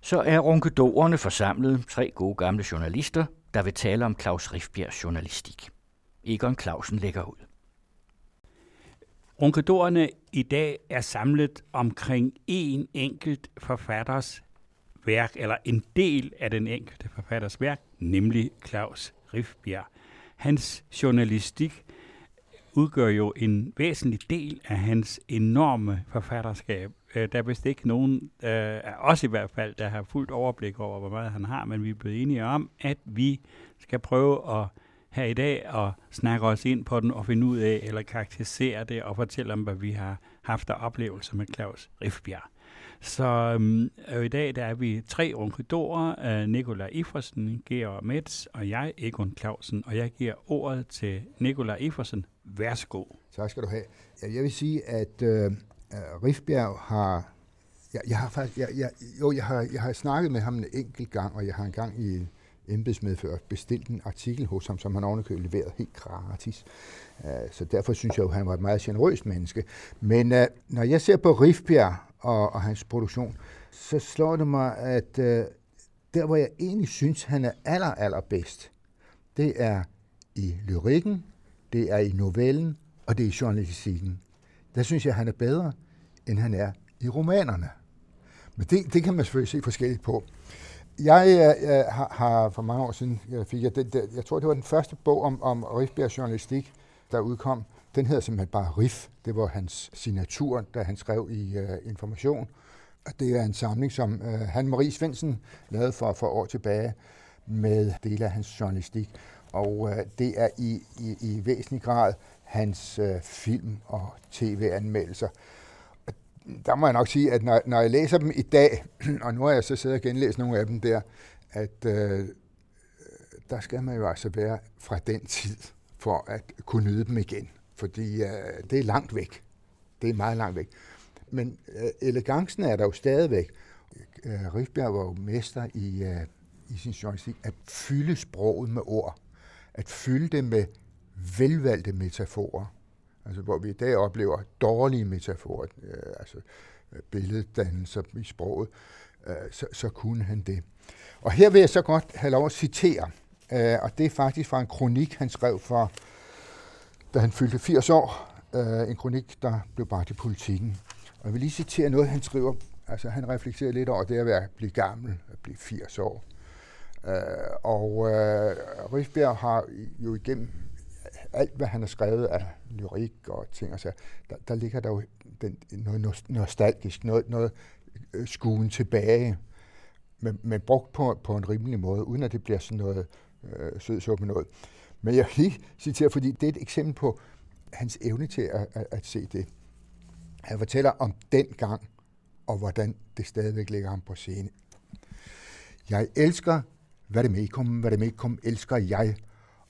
så er runkedorerne forsamlet tre gode gamle journalister, der vil tale om Claus Rifbjergs journalistik. Egon Clausen lægger ud. Runkedorerne i dag er samlet omkring en enkelt forfatters værk, eller en del af den enkelte forfatters værk, nemlig Claus Rifbjerg. Hans journalistik udgør jo en væsentlig del af hans enorme forfatterskab. Øh, der er vist ikke nogen, øh, også i hvert fald, der har fuldt overblik over, hvor meget han har, men vi er blevet enige om, at vi skal prøve at her i dag at snakke os ind på den og finde ud af, eller karakterisere det og fortælle om, hvad vi har haft af oplevelser med Claus Rifbjerg. Så øhm, øh, i dag der er vi tre ronkedorer, øh, Nikolaj Iversen, Georg Metz og jeg, Egon Clausen, og jeg giver ordet til Nikolaj Ifersen. Værsgo. Tak skal du have. Jeg vil sige, at øh, Øh, Rifbjerg har... Jeg, jeg har faktisk, jeg, jeg, jo, jeg har, jeg har snakket med ham en enkelt gang, og jeg har engang i embedsmedfører bestilt en artikel hos ham, som han ovenikøbet leveret helt gratis. Uh, så derfor synes jeg jo, at han var et meget generøst menneske. Men uh, når jeg ser på Rifbjerg og, og hans produktion, så slår det mig, at uh, der, hvor jeg egentlig synes, han er aller, aller bedst, det er i lyrikken, det er i novellen, og det er i journalistikken. Der synes jeg, han er bedre, end han er i romanerne. Men det, det kan man selvfølgelig se forskelligt på. Jeg, jeg, jeg har, har for mange år siden, jeg fik jeg, det, der, jeg tror, det var den første bog om, om Rifbjergs journalistik, der udkom. Den hedder simpelthen bare Riff. Det var hans signatur, da han skrev i uh, Information. Og det er en samling, som uh, han Marie Svendsen lavede for, for år tilbage med dele af hans journalistik. Og uh, det er i, i, i væsentlig grad hans uh, film- og tv-anmeldelser der må jeg nok sige, at når, når jeg læser dem i dag, og nu har jeg så siddet og genlæst nogle af dem der, at øh, der skal man jo altså være fra den tid, for at kunne nyde dem igen. Fordi øh, det er langt væk. Det er meget langt væk. Men øh, elegancen er der jo stadigvæk. Øh, Rifbjerg var jo mester i, øh, i sin journalistik at fylde sproget med ord. At fylde det med velvalgte metaforer Altså hvor vi i dag oplever dårlige metaforer, øh, altså øh, billeddannelser i sproget, øh, så, så kunne han det. Og her vil jeg så godt have lov at citere, øh, og det er faktisk fra en kronik, han skrev for, da han fyldte 80 år, øh, en kronik, der blev bragt i politikken. Og jeg vil lige citere noget, han skriver, altså han reflekterer lidt over det at være, blive gammel, at blive 80 år. Øh, og øh, Rifbjerg har jo igennem alt, hvad han har skrevet af lyrik og ting og så, der, der ligger der jo den, noget nostalgisk, noget, noget øh, skuen tilbage, men, men brugt på, på en rimelig måde, uden at det bliver sådan noget øh, sødsuppe noget. Men jeg vil lige citere, fordi det er et eksempel på hans evne til at, at, at se det. Han fortæller om den gang, og hvordan det stadigvæk ligger ham på scene. Jeg elsker, hvad det med kom, hvad det med kom, elsker jeg,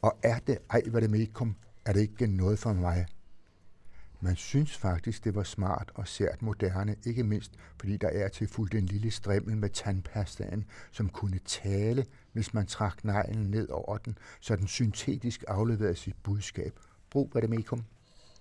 og er det ej, hvad det med kom, er det ikke noget for mig. Man synes faktisk, det var smart og sært moderne, ikke mindst fordi der er til fuldt en lille strimmel med tandpastaen, som kunne tale, hvis man trak neglen ned over den, så den syntetisk afleverede sit budskab. Brug hvad det med kom.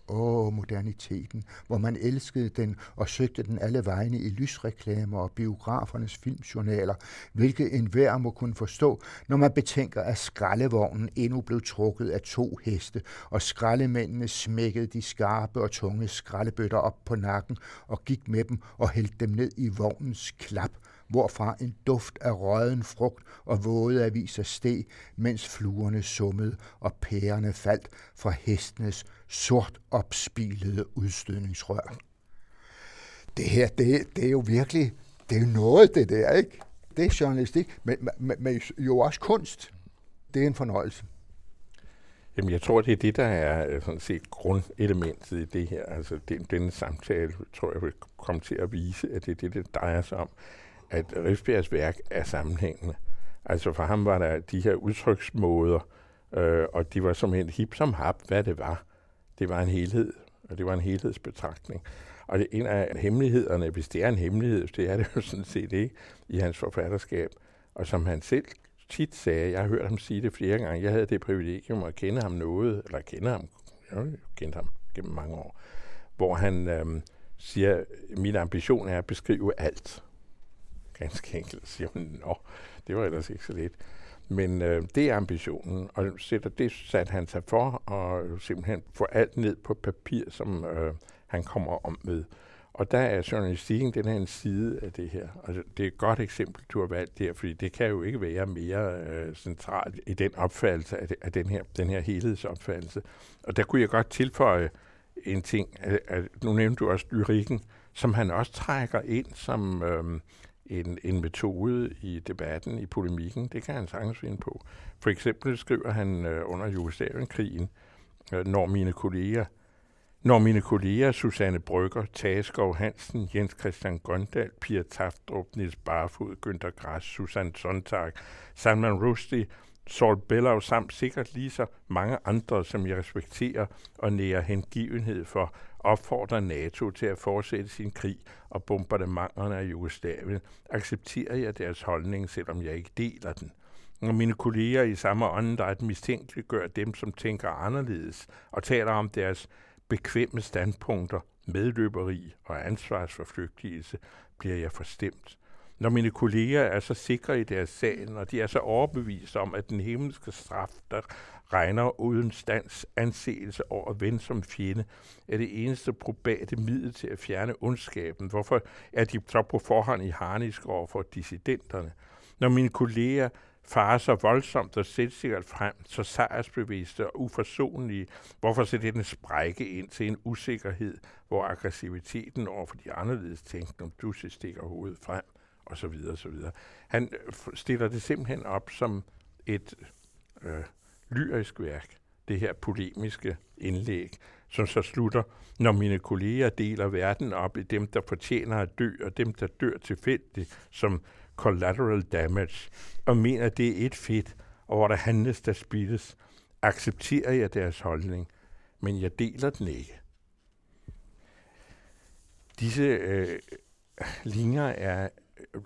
Åh, moderniteten, hvor man elskede den og søgte den alle vegne i lysreklamer og biografernes filmjournaler, hvilket enhver må kunne forstå, når man betænker, at skraldevognen endnu blev trukket af to heste, og skraldemændene smækkede de skarpe og tunge skraldebøtter op på nakken og gik med dem og hældte dem ned i vognens klap, hvorfra en duft af røden frugt og våde aviser steg, mens fluerne summede og pærerne faldt fra hestenes sort opspilede udstødningsrør. Det her, det, det er jo virkelig, det er jo noget, det der, ikke? Det er journalistik, men, men, men jo også kunst. Det er en fornøjelse. Jamen, jeg tror, det er det, der er øh, sådan set grundelementet i det her. Altså, den, denne samtale, tror jeg, vil komme til at vise, at det er det, det drejer sig om at Rifbjergs værk er sammenhængende. Altså for ham var der de her udtryksmåder, øh, og de var som en hip som hap, hvad det var. Det var en helhed, og det var en helhedsbetragtning. Og det er en af hemmelighederne, hvis det er en hemmelighed, det er det jo sådan set ikke i hans forfatterskab. Og som han selv tit sagde, jeg har hørt ham sige det flere gange, jeg havde det privilegium at kende ham noget, eller kende ham, jeg kendte ham gennem mange år, hvor han øh, siger, min ambition er at beskrive alt ganske enkelt. Så siger nå, det var ellers ikke så let. Men øh, det er ambitionen, og sætter det satte han sig for, og simpelthen få alt ned på papir, som øh, han kommer om med. Og der er journalistikken, den er en side af det her. Altså, det er et godt eksempel, du har valgt der, fordi det kan jo ikke være mere øh, centralt i den opfattelse af, det, af den, her, den her helhedsopfattelse. Og der kunne jeg godt tilføje en ting. At, at, nu nævnte du også lyrikken, som han også trækker ind som øh, en, en metode i debatten, i polemikken. Det kan han sagtens finde på. For eksempel skriver han øh, under Jugoslavienkrigen, øh, når mine kolleger når mine kolleger Susanne Brygger, Tageskov Hansen, Jens Christian Gondal, Pia Taftrup, Nils Barfod, Günther Grass, Susanne Sontag, Salman Rushdie, Saul Bellow samt sikkert lige så mange andre, som jeg respekterer og nærer hengivenhed for, opfordrer NATO til at fortsætte sin krig og bombardementerne af Jugoslavien, accepterer jeg deres holdning, selvom jeg ikke deler den. Og mine kolleger i samme åndedræt mistænkeliggør dem, som tænker anderledes og taler om deres bekvemme standpunkter, medløberi og ansvarsforflygtigelse, bliver jeg forstemt. Når mine kolleger er så sikre i deres sag, og de er så overbevist om, at den himmelske straf, der regner uden stands anseelse over ven som fjende, er det eneste probate middel til at fjerne ondskaben. Hvorfor er de så på forhånd i harnisk over for dissidenterne? Når mine kolleger farer så voldsomt og selvsikkert frem, så sejrsbevidste og uforsonlige, hvorfor så den sprække ind til en usikkerhed, hvor aggressiviteten over for de anderledes tænkende pludselig stikker hovedet frem, og så videre, og så videre. Han øh, stiller det simpelthen op som et øh, lyrisk værk, det her polemiske indlæg, som så slutter, når mine kolleger deler verden op i dem, der fortjener at dø, og dem, der dør tilfældigt, som collateral damage, og mener, det er et fedt, og hvor der handles, der spildes, accepterer jeg deres holdning, men jeg deler den ikke. Disse øh, linjer er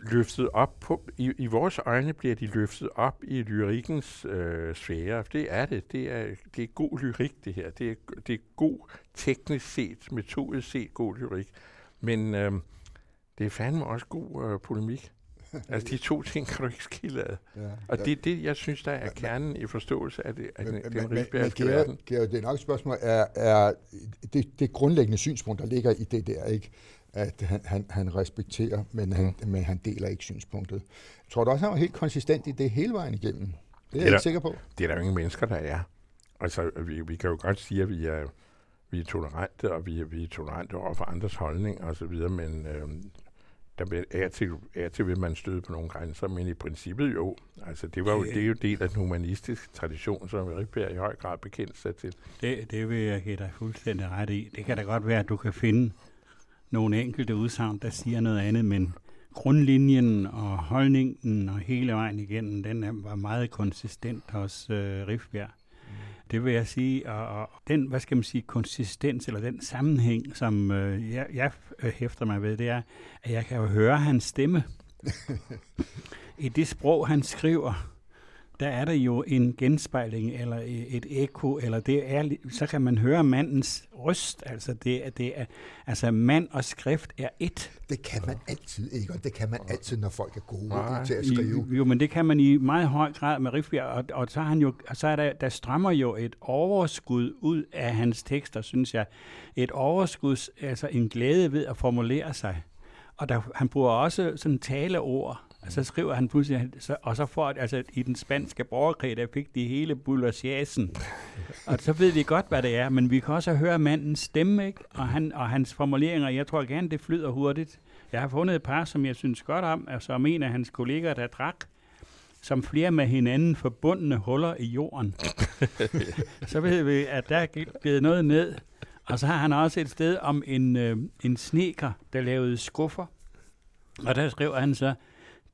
løftet op på, i, i vores øjne bliver de løftet op i lyrikkens øh, sfære. Det er det. Det er, det er god lyrik, det her. Det er, det er god teknisk set, metodisk set god lyrik. Men øh, det er fandme også god øh, polemik. altså de to ting kan du ikke skille ad. Ja, og ja. det er det, jeg synes, der er kernen i forståelse af, det, af men, den, den rigsbjergske verden. Georg, det er nok et spørgsmål, er, er det, det grundlæggende synspunkt, der ligger i det der, ikke? At han, han, han respekterer, men han, mm. men han deler ikke synspunktet. Jeg tror du også, han var helt konsistent i det hele vejen igennem? Det er, det er jeg ikke sikker på. Det er der jo ingen mennesker, der er. Altså, vi, vi kan jo godt sige, at vi er, vi er tolerante, og vi er, vi er tolerante over for andres holdning og så videre, men øh, der vil, er, til, er til vil man støde på nogle grænser, men i princippet jo. Altså, det, var jo, det er jo del af den humanistiske tradition, som Rikbjerg i høj grad bekendt sig til. Det, det vil jeg give dig fuldstændig ret i. Det kan da godt være, at du kan finde nogle enkelte udsagn, der siger noget andet, men grundlinjen og holdningen og hele vejen igennem, den var meget konsistent hos øh, Rifbjerg. Det vil jeg sige, og, og den, hvad skal man sige, konsistens, eller den sammenhæng, som øh, jeg, jeg hæfter mig ved, det er, at jeg kan jo høre hans stemme. I det sprog, han skriver, der er der jo en genspejling eller et ekko, eller det er, så kan man høre mandens røst, altså det, det er, altså mand og skrift er et. Det kan man altid, ikke? Og det kan man altid, når folk er gode Nej. til at skrive. Jo, men det kan man i meget høj grad med Rifbjerg, og, og så, han jo, så er der, der strømmer jo et overskud ud af hans tekster, synes jeg. Et overskud, altså en glæde ved at formulere sig. Og der, han bruger også sådan taleord, og så skriver han pludselig, så, og så får altså i den spanske borgerkrig, der fik de hele bullersiasen. og så ved vi godt, hvad det er, men vi kan også høre mandens stemme, ikke? Og, han, og hans formuleringer, jeg tror gerne, det flyder hurtigt. Jeg har fundet et par, som jeg synes godt om, altså om en af hans kolleger, der drak, som flere med hinanden forbundne huller i jorden. så ved vi, at der er givet noget ned. Og så har han også et sted om en, øh, en sneker, der lavede skuffer. Og der skriver han så,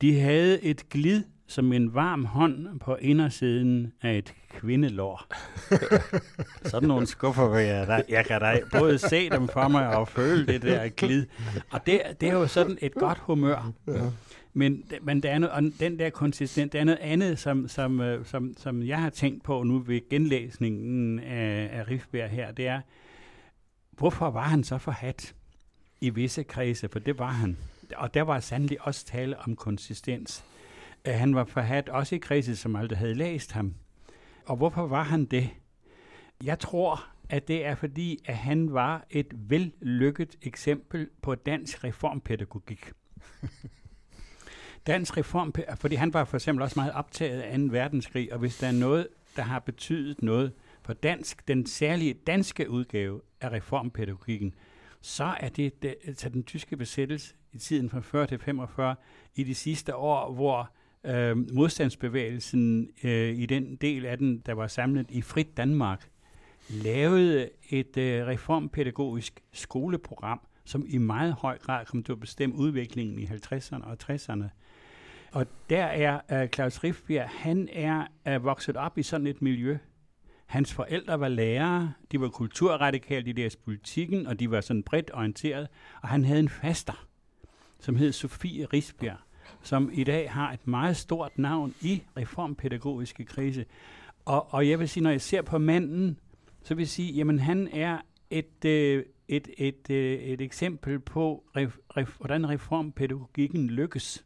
de havde et glid som en varm hånd på indersiden af et kvindelår. Sådan nogle skuffer vil jeg da. Jeg kan da både se dem for mig og føle det der glid. Og det, det er jo sådan et godt humør. Ja. Men, men der er noget, og den der konsistent, der er noget andet, som, som, øh, som, som jeg har tænkt på nu ved genlæsningen af, af Rifbjerg her, det er, hvorfor var han så forhat i visse kredse? For det var han og der var sandelig også tale om konsistens. Øh, han var forhat også i kredset, som aldrig havde læst ham. Og hvorfor var han det? Jeg tror, at det er fordi, at han var et vellykket eksempel på dansk reformpædagogik. dansk reform, fordi han var for eksempel også meget optaget af 2. verdenskrig, og hvis der er noget, der har betydet noget for dansk, den særlige danske udgave af reformpædagogikken, så er det, det altså den tyske besættelse i tiden fra 40 til 45 i de sidste år, hvor øh, modstandsbevægelsen øh, i den del af den, der var samlet i Frit Danmark, lavede et øh, reformpædagogisk skoleprogram, som i meget høj grad kom til at bestemme udviklingen i 50'erne og 60'erne. Og der er øh, Claus Riffbjerg, han er uh, vokset op i sådan et miljø. Hans forældre var lærere, de var kulturradikale i deres politikken, og de var sådan bredt orienteret. Og han havde en faster, som hed Sofie Risbjerg, som i dag har et meget stort navn i reformpædagogiske krise. Og, og jeg vil sige, når jeg ser på manden, så vil jeg sige, jamen han er et, øh, et, et, øh, et eksempel på, ref, ref, hvordan reformpædagogikken lykkes.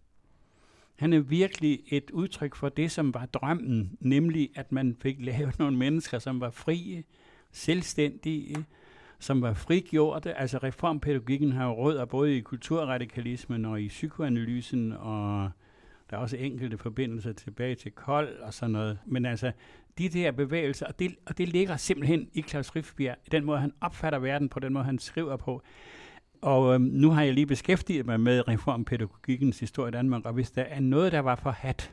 Han er virkelig et udtryk for det, som var drømmen, nemlig at man fik lavet nogle mennesker, som var frie, selvstændige, som var frigjorte. Altså reformpædagogikken har jo rødder både i kulturradikalismen og i psykoanalysen, og der er også enkelte forbindelser tilbage til Kold og sådan noget. Men altså, de der bevægelser, og det, og det ligger simpelthen i Claus Riffbjerg, den måde, han opfatter verden på, den måde, han skriver på. Og øhm, nu har jeg lige beskæftiget mig med reformpædagogikkens historie i Danmark, og hvis der er noget, der var for hat,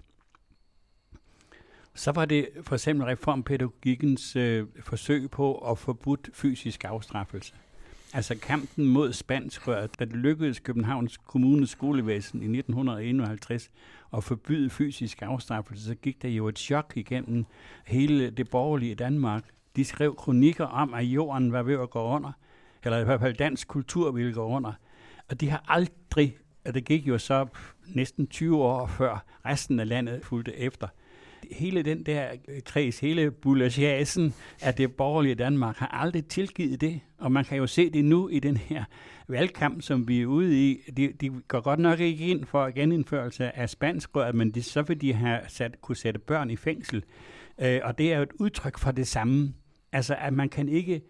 så var det for eksempel reformpædagogikkens øh, forsøg på at forbudt fysisk afstraffelse. Altså kampen mod spanskrøret, da det lykkedes Københavns Kommunes skolevæsen i 1951 at forbyde fysisk afstraffelse, så gik der jo et chok igennem hele det borgerlige Danmark. De skrev kronikker om, at jorden var ved at gå under, eller i hvert fald dansk kultur ville gå under. Og de har aldrig, og det gik jo så næsten 20 år før resten af landet fulgte efter, hele den der øh, kreds, hele bullagiasen af det borgerlige Danmark, har aldrig tilgivet det. Og man kan jo se det nu i den her valgkamp, som vi er ude i. De, de går godt nok ikke ind for genindførelse af spansk men det, så vil de have sat, kunne sætte børn i fængsel. Øh, og det er jo et udtryk for det samme. Altså, at man kan ikke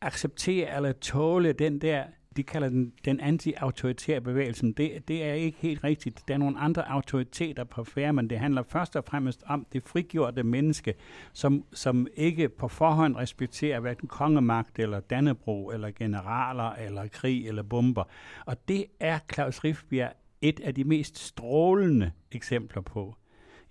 acceptere eller tåle den der de kalder den den anti-autoritære bevægelsen. Det, det er ikke helt rigtigt. Der er nogle andre autoriteter på færre, men det handler først og fremmest om det frigjorte menneske, som, som ikke på forhånd respekterer hverken kongemagt, eller Dannebro, eller generaler, eller krig, eller bomber. Og det er Claus Riffbjerg et af de mest strålende eksempler på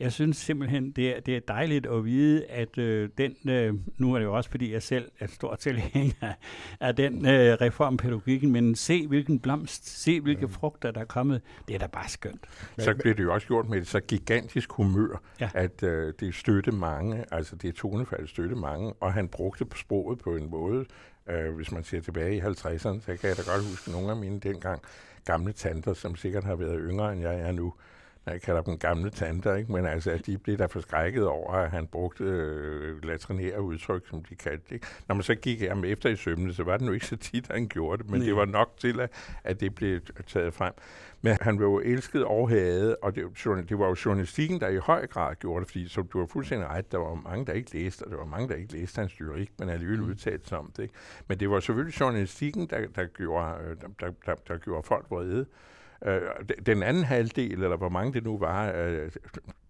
jeg synes simpelthen, det er, det er dejligt at vide, at øh, den, øh, nu er det jo også fordi jeg selv er stor tilhænger af den øh, reformpædagogikken, men se hvilken blomst, se hvilke ja. frugter der er kommet, det er da bare skønt. Så bliver det jo også gjort med et så gigantisk humør, ja. at øh, det støtte mange, altså det tonefald støtte mange, og han brugte sproget på en måde, øh, hvis man ser tilbage i 50'erne, så kan jeg da godt huske nogle af mine dengang gamle tanter, som sikkert har været yngre end jeg er nu, jeg kalder dem gamle tanter, ikke? men altså, de blev da forskrækket over, at han brugte øh, latrinære udtryk, som de kaldte det. Når man så gik ham efter i sømne, så var det nu ikke så tit, at han gjorde det, men Nej. det var nok til, at, at det blev taget frem. Men han var jo elsket og hadet, og det, det var jo journalistikken, der i høj grad gjorde det, fordi som du har fuldstændig ret, der var mange, der ikke læste, og der var mange, der ikke læste hans lyrik, men alligevel mm. udtalt sig om det. Ikke? Men det var selvfølgelig journalistikken, der, der, gjorde, øh, der, der, der, der gjorde folk vrede. Øh, den anden halvdel, eller hvor mange det nu var, øh,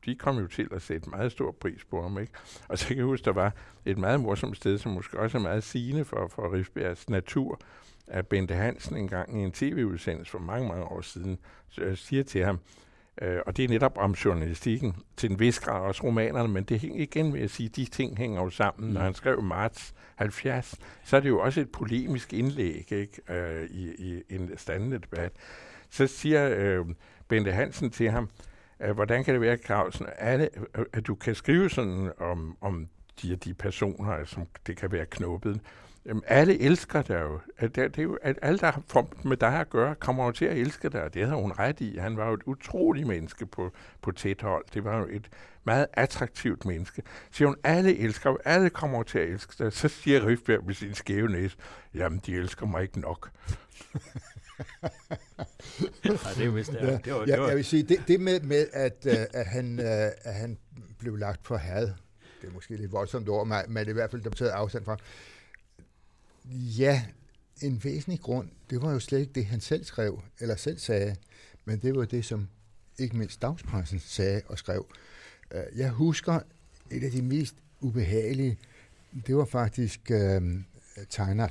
de kom jo til at sætte meget stor pris på ham. Ikke? Og så kan jeg huske, der var et meget morsomt sted, som måske også er meget sigende for, for Rifbjergs natur, at Bente Hansen engang i en tv-udsendelse for mange, mange år siden øh, siger til ham, øh, og det er netop om journalistikken, til en vis grad også romanerne, men det hænger igen med at sige, at de ting hænger jo sammen. Mm. Når han skrev marts 70, så er det jo også et polemisk indlæg ikke? Øh, i, i en standende debat. Så siger øh, Bente Hansen til ham, øh, hvordan kan det være, Clausen, alle, øh, at du kan skrive sådan om, om de de personer, altså, som det kan være knuppet. Jamen, alle elsker dig jo. At det, det er jo at alle, der har med dig at gøre, kommer jo til at elske dig, og det havde hun ret i. Han var jo et utroligt menneske på, på tæt hold. Det var jo et meget attraktivt menneske. Så siger hun, alle elsker jo, alle kommer til at elske dig. Så siger Rifbjerg med sin skæve næse, jamen, de elsker mig ikke nok. ja, det er vist, ja, det var, ja, det var. Jeg vil sige, det, det med, med at, uh, at, han, uh, at han blev lagt for had, det er måske lidt voldsomt over mig, men det er i hvert fald, der taget afstand fra. Ja, en væsentlig grund, det var jo slet ikke det, han selv skrev, eller selv sagde, men det var det, som ikke mindst dagspressen sagde og skrev. Uh, jeg husker et af de mest ubehagelige, det var faktisk uh, tegner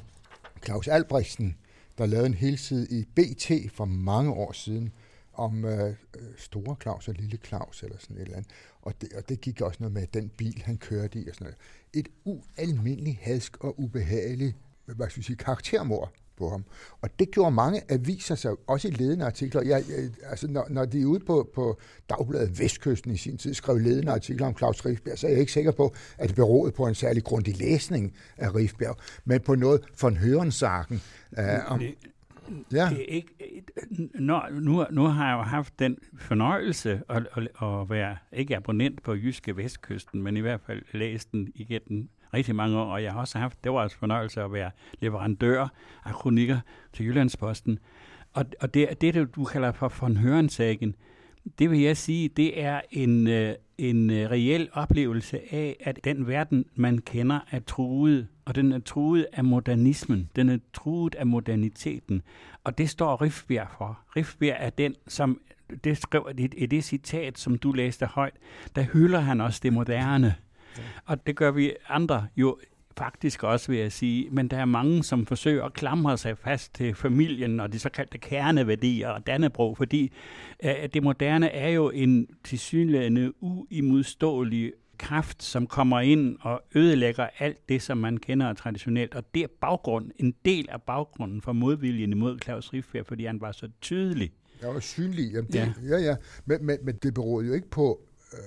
Claus Albrechtsen, der lavede en helside i BT for mange år siden om øh, øh, store Claus og lille Claus eller sådan et eller andet. Og det, og det gik også noget med den bil, han kørte i og sådan noget. Et ualmindeligt hadsk og ubehageligt hvad skal jeg sige, karaktermord på ham. Og det gjorde mange aviser sig, også i ledende artikler. Jeg, jeg, altså, når, når de er ude på, på Dagbladet Vestkysten i sin tid skrev ledende artikler om Claus Rifbjerg, så er jeg ikke sikker på, at det beroede på en særlig grundig læsning af Rifbjerg, men på noget von Hørensagen. Uh, om, Ja. Det er ikke, når, nu, nu har jeg jo haft den fornøjelse at, at, at være, ikke abonnent på Jyske Vestkysten, men i hvert fald læst den igennem rigtig mange år, og jeg har også haft, det var også fornøjelse at være leverandør af kronikker til Jyllandsposten. Og, og det, det, du kalder for von Hørensagen, det vil jeg sige, det er en, øh, en øh, reel oplevelse af, at den verden, man kender, er truet, og den er truet af modernismen, den er truet af moderniteten, og det står Rifbjerg for. Rifbjerg er den, som, det skrev i det citat, som du læste højt, der hylder han også det moderne. Og det gør vi andre jo faktisk også, vil jeg sige. Men der er mange, som forsøger at klamre sig fast til familien og de såkaldte kerneværdier og Dannebro, fordi uh, det moderne er jo en tilsyneladende uimodståelig kraft, som kommer ind og ødelægger alt det, som man kender traditionelt. Og det er baggrund, en del af baggrunden for modviljen imod Claus Riffbjerg, fordi han var så tydelig. Jeg var synlig. Jamen, det, ja. ja, ja. Men, men, men det beroede jo ikke på øh,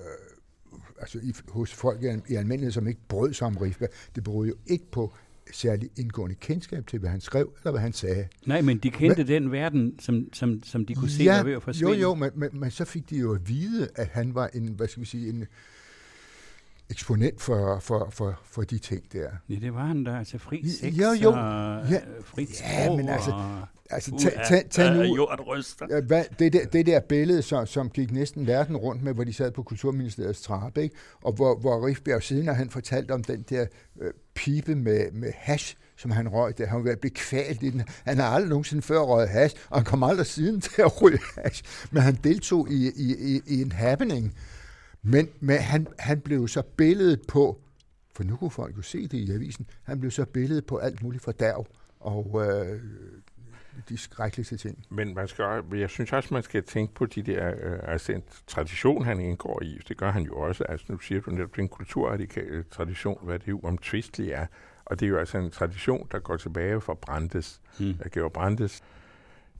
altså i, hos folk i, almindelighed, som ikke brød sig om Rifbjerg, det beroede jo ikke på særlig indgående kendskab til, hvad han skrev, eller hvad han sagde. Nej, men de kendte men, den verden, som, som, som de kunne se, ja, var ved at forsvinde. Jo, jo, men, men, men så fik de jo at vide, at han var en, hvad skal vi sige, en eksponent for, for, for, for de ting der. Ja, det var han da, altså fri sex jo, jo. og ja, frit ja, men altså, altså tag, tag, tag nu, ja, hvad, det, der, det der billede, som, som gik næsten verden rundt med, hvor de sad på Kulturministeriets trappe, ikke? og hvor, hvor Rifbjerg siden har han fortalt om den der øh, pipe med, med hash, som han røg, der han var blevet kvalt i den. Han har aldrig nogensinde før røget hash, og han kom aldrig siden til at ryge hash, men han deltog i, i, i, i en happening, men, men han, han blev så billedet på, for nu kunne folk jo se det i avisen, han blev så billedet på alt muligt fordærv og øh, de skrækkeligste ting. Men man skal, jeg synes også, man skal tænke på de der, øh, altså en tradition, han indgår i. Det gør han jo også. Altså nu siger du netop, det er en kulturradikal tradition, hvad det jo omtvisteligt er. Og det er jo altså en tradition, der går tilbage fra Brandes. Hmm. Georg Brandes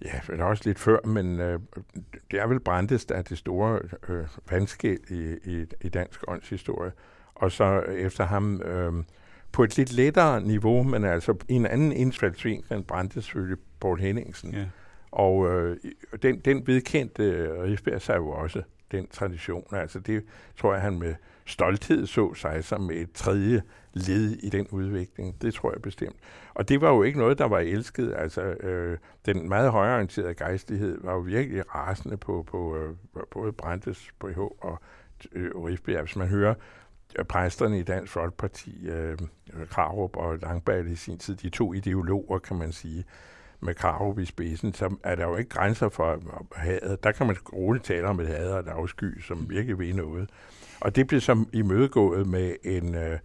Ja, men også lidt før, men øh, det er vel Brandes, der er det store øh, vandskæld i, i, i dansk åndshistorie. Og så efter ham øh, på et lidt lettere niveau, men altså en anden indfaldsvinkel end Brandes, selvfølgelig Paul Henningsen. Ja. Og øh, den, den vedkendte øh, Rifbjerg sig jo også den tradition. Altså det tror jeg, han med stolthed så sig som et tredje led i den udvikling. Det tror jeg bestemt. Og det var jo ikke noget, der var elsket. Altså, øh, den meget højorienterede gejstlighed var jo virkelig rasende på, på øh, både Brandes, BH og øh, Rifbjerg. Hvis man hører øh, præsterne i Dansk Folkeparti, øh, Krarup og Langballe i sin tid, de to ideologer, kan man sige, med Krarup i spidsen, så er der jo ikke grænser for hadet. Der kan man roligt tale om et had og et afsky, som virkelig ved noget. Og det blev som imødegået med en øh,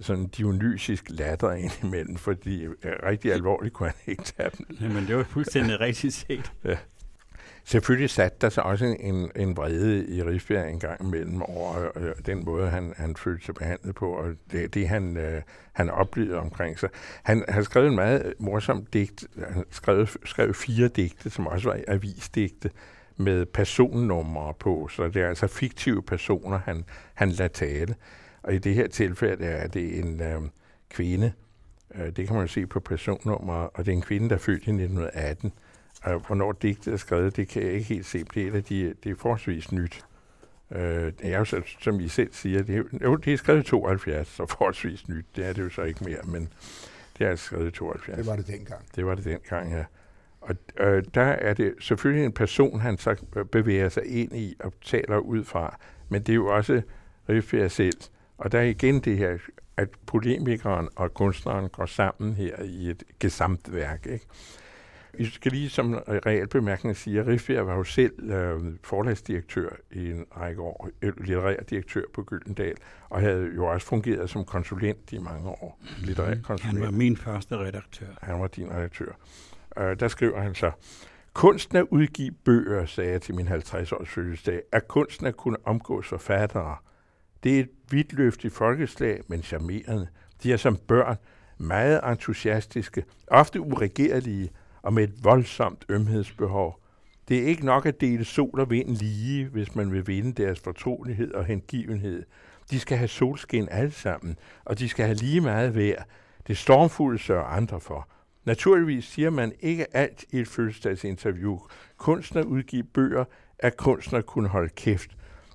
sådan dionysisk latter indimellem, fordi øh, rigtig alvorligt kunne han ikke tage dem. Jamen, det var fuldstændig rigtigt set. Ja. Selvfølgelig satte der sig også en, en vrede i Rifbjerg en gang imellem over øh, øh, den måde, han, han følte sig behandlet på, og det, det han, øh, han oplevede omkring sig. Han har skrevet en meget morsom digt. Han skrev, skrev fire digte, som også var avisdigte, med personnumre på, så det er altså fiktive personer, han, han lader tale. Og i det her tilfælde er det en øh, kvinde, øh, det kan man se på personnummer, og det er en kvinde, der er født i 1918. Og hvornår digtet er skrevet, det kan jeg ikke helt se. Det er, de, det er forholdsvis nyt. Øh, det er jo, så, som I selv siger, det er, jo, det er skrevet i 72, så forholdsvis nyt. Det er det jo så ikke mere, men det er skrevet i 72. Det var det dengang. Det var det dengang, ja. Og øh, der er det selvfølgelig en person, han så bevæger sig ind i og taler ud fra, men det er jo også Rifbjerg selv. Og der er igen det her, at polemikeren og kunstneren går sammen her i et gesamtværk. Ikke? Vi skal lige som realbemærkning sige, at Rifbjerg var jo selv øh, forlagsdirektør i en række år, øh, litterær direktør på Gyldendal, og havde jo også fungeret som konsulent i mange år. Litterær konsulent. Han var min første redaktør. Han var din redaktør. Øh, der skriver han så, Kunsten at udgive bøger, sagde jeg til min 50-års fødselsdag, er kunsten at kunne omgås forfattere. Det er et vidtløftigt folkeslag, men charmerende. De er som børn, meget entusiastiske, ofte uregerlige og med et voldsomt ømhedsbehov. Det er ikke nok at dele sol og vind lige, hvis man vil vinde deres fortrolighed og hengivenhed. De skal have solskin alle sammen, og de skal have lige meget vejr. Det stormfulde sørger andre for. Naturligvis siger man ikke alt i et fødselsdagsinterview. Kunsten at udgive bøger er kunsten at kunne holde kæft.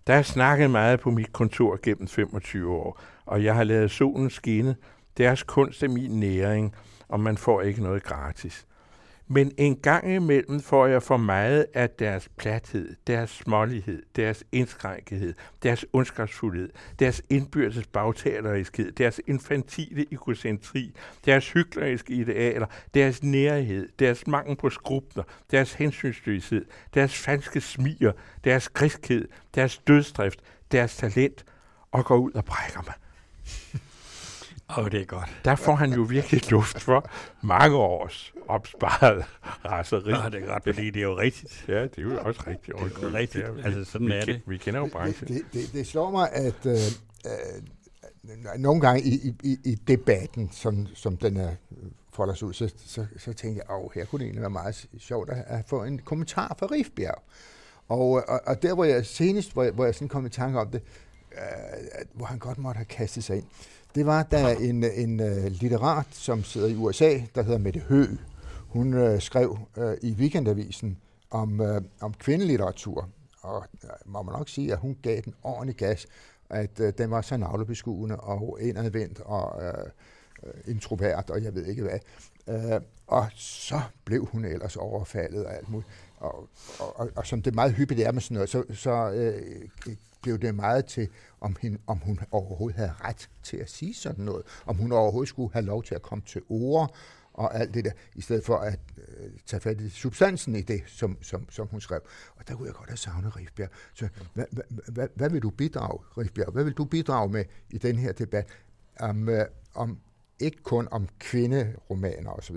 Der er snakket meget på mit kontor gennem 25 år, og jeg har lavet solen skinne. Deres kunst er min næring, og man får ikke noget gratis. Men en gang imellem får jeg for meget af deres plathed, deres smålighed, deres indskrænkethed, deres ondskabsfuldhed, deres indbyrdes bagtaleriskhed, deres infantile egocentri, deres hykleriske idealer, deres nærhed, deres mangel på skrubner, deres hensynsløshed, deres falske smiger, deres griskhed, deres dødsdrift, deres talent, og går ud og brækker mig. Åh, oh, det er godt. Der får han jo virkelig luft for mange års opsparet raseri. Nå, det er godt, fordi det er jo rigtigt. Ja, det er jo også rigtigt. Det er jo rigtigt. Det er, altså, sådan vi, er det. Vi kender jo branchen. Det, det, det slår mig, at øh, øh, nogle gange i, i, i debatten, som, som den er folder sig ud, så, så, så tænker jeg, at her kunne det egentlig være meget sjovt at, at få en kommentar fra Rifbjerg. Og, og, og der, hvor jeg senest, hvor jeg, hvor jeg sådan kom i tanke om det, øh, hvor han godt måtte have kastet sig ind, det var, da en, en uh, litterat, som sidder i USA, der hedder Mette Hø, hun uh, skrev uh, i Weekendavisen om, uh, om kvindelitteratur. Og uh, må man nok sige, at hun gav den ordentlig gas, at uh, den var så navlebeskuende og indadvendt og uh, introvert, og jeg ved ikke hvad. Uh, og så blev hun ellers overfaldet og alt muligt. Og, og, og, og som det meget hyppigt er med sådan noget, så, så øh, blev det meget til, om, hende, om hun overhovedet havde ret til at sige sådan noget, om hun overhovedet skulle have lov til at komme til ord, og alt det der, i stedet for at øh, tage fat i substansen i det, som, som, som hun skrev. Og der kunne jeg godt have savnet Rifbjerg. Så hvad, hvad, hvad, hvad vil du bidrage, Rifbjerg? Hvad vil du bidrage med i den her debat om, øh, om ikke kun om kvinderomaner osv.,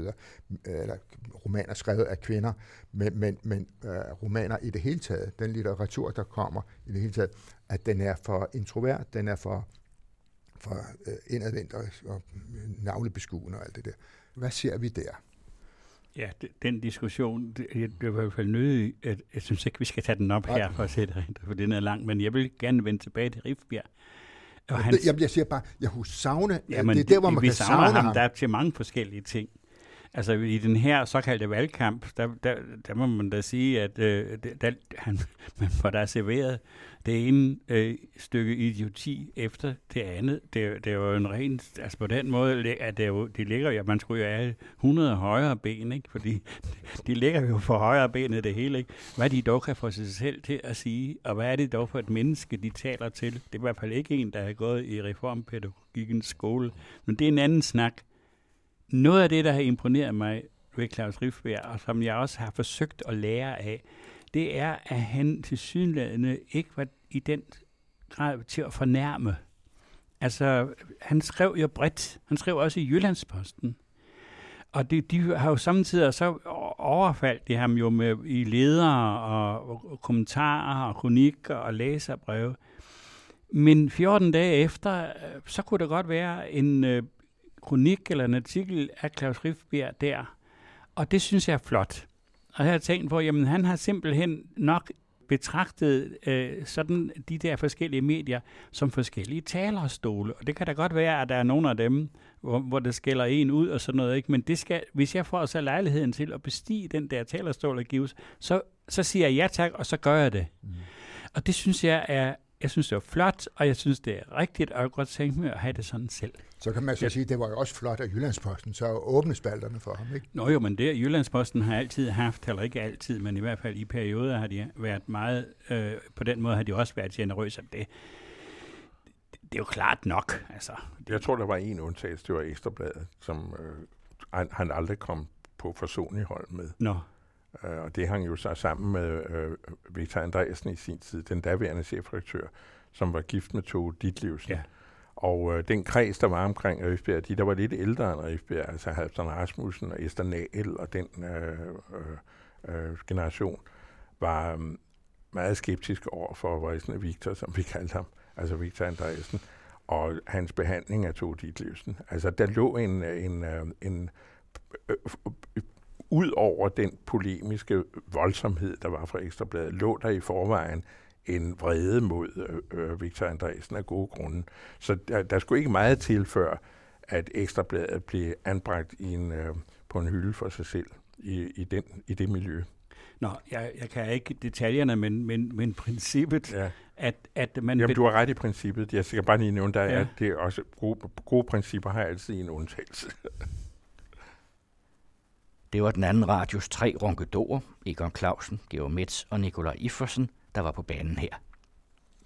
eller romaner skrevet af kvinder, men, men, men uh, romaner i det hele taget, den litteratur, der kommer i det hele taget, at den er for introvert, den er for, for uh, indadvendt og, og navlebeskuende og alt det der. Hvad ser vi der? Ja, den diskussion, det, det er i hvert fald nødig, at jeg synes ikke, vi skal tage den op her for at sætte rent, for den er lang, men jeg vil gerne vende tilbage til Rifbjerg. Og hans, jamen, jeg siger bare, jeg kunne savne, jamen, det er der, hvor man kan savne ham. ham. Der er til mange forskellige ting. Altså i den her såkaldte valgkamp, der, der, der må man da sige, at øh, der, han, man får der serveret det ene øh, stykke idioti efter det andet. Det, det er jo en ren, altså på den måde, at det jo, de ligger jo, man skulle jo have 100 højere ben, ikke? fordi de ligger jo for højere ben det hele. Ikke? Hvad de dog kan få sig selv til at sige, og hvad er det dog for et menneske, de taler til? Det er i hvert fald ikke en, der har gået i reformpædagogikkens skole, men det er en anden snak. Noget af det, der har imponeret mig ved Claus Rifbjerg, og som jeg også har forsøgt at lære af, det er, at han til synlædende ikke var i den grad til at fornærme. Altså, han skrev jo bredt. Han skrev også i Jyllandsposten. Og de, de har jo samtidig så overfaldt det ham jo med i ledere og, og kommentarer og kronikker og læserbreve. Men 14 dage efter, øh, så kunne det godt være en øh, kronik eller en artikel af Claus Riffbjerg der. Og det synes jeg er flot. Og jeg har tænkt på, jamen han har simpelthen nok betragtet øh, sådan de der forskellige medier som forskellige talerstole. Og det kan da godt være, at der er nogle af dem, hvor, hvor det skælder en ud og sådan noget. Ikke? Men det skal, hvis jeg får så lejligheden til at bestige den der talerstol og gives, så, så siger jeg ja tak, og så gør jeg det. Mm. Og det synes jeg er Jeg synes, det var flot, og jeg synes, det er rigtigt, og jeg godt tænke mig at have det sådan selv. Så kan man så Ja. sige, at det var jo også flot af Jyllandsposten, så åbne spalterne for ham, ikke? Nå jo, men det Jyllandsposten har altid haft, eller ikke altid, men i hvert fald i perioder har de været meget, øh, på den måde har de også været generøse. Det, det er jo klart nok, altså. Jeg tror, der var en undtagelse, det var Ekstrabladet, som øh, han, han aldrig kom på forsonlig hold med. Nå, Øh, og det hang jo så sammen med øh, Victor Andreasen i sin tid, den daværende chefredaktør, som var gift med Tove Ditlevsen. Ja. Og øh, den kreds, der var omkring Rifbjerg, de der var lidt ældre end Rifbjerg, altså Halvdan Rasmussen og Esther Nagel og den øh, øh, øh, generation, var øh, meget skeptiske over for Vejsne Victor, som vi kaldte ham, altså Victor Andreasen, og hans behandling af Tove Ditlevsen. Altså, der lå en, øh, en, øh, en øh, ud over den polemiske voldsomhed, der var fra Ekstrabladet, lå der i forvejen en vrede mod øh, øh, Victor Andresen af gode grunde. Så der, der skulle ikke meget til, før at Ekstrabladet blev anbragt i en, øh, på en hylde for sig selv i, i, den, i det miljø. Nå jeg, jeg kan ikke detaljerne, men, men, men princippet, Ja. at, at man... Jamen, du har ret i princippet. Jeg skal bare lige nævne, der Ja. er det også gode, gode principper har altid en undtagelse. Det var den anden radios tre ronkedorer, Egon Clausen, Georg Metz og Nikolaj Iffersen, der var på banen her.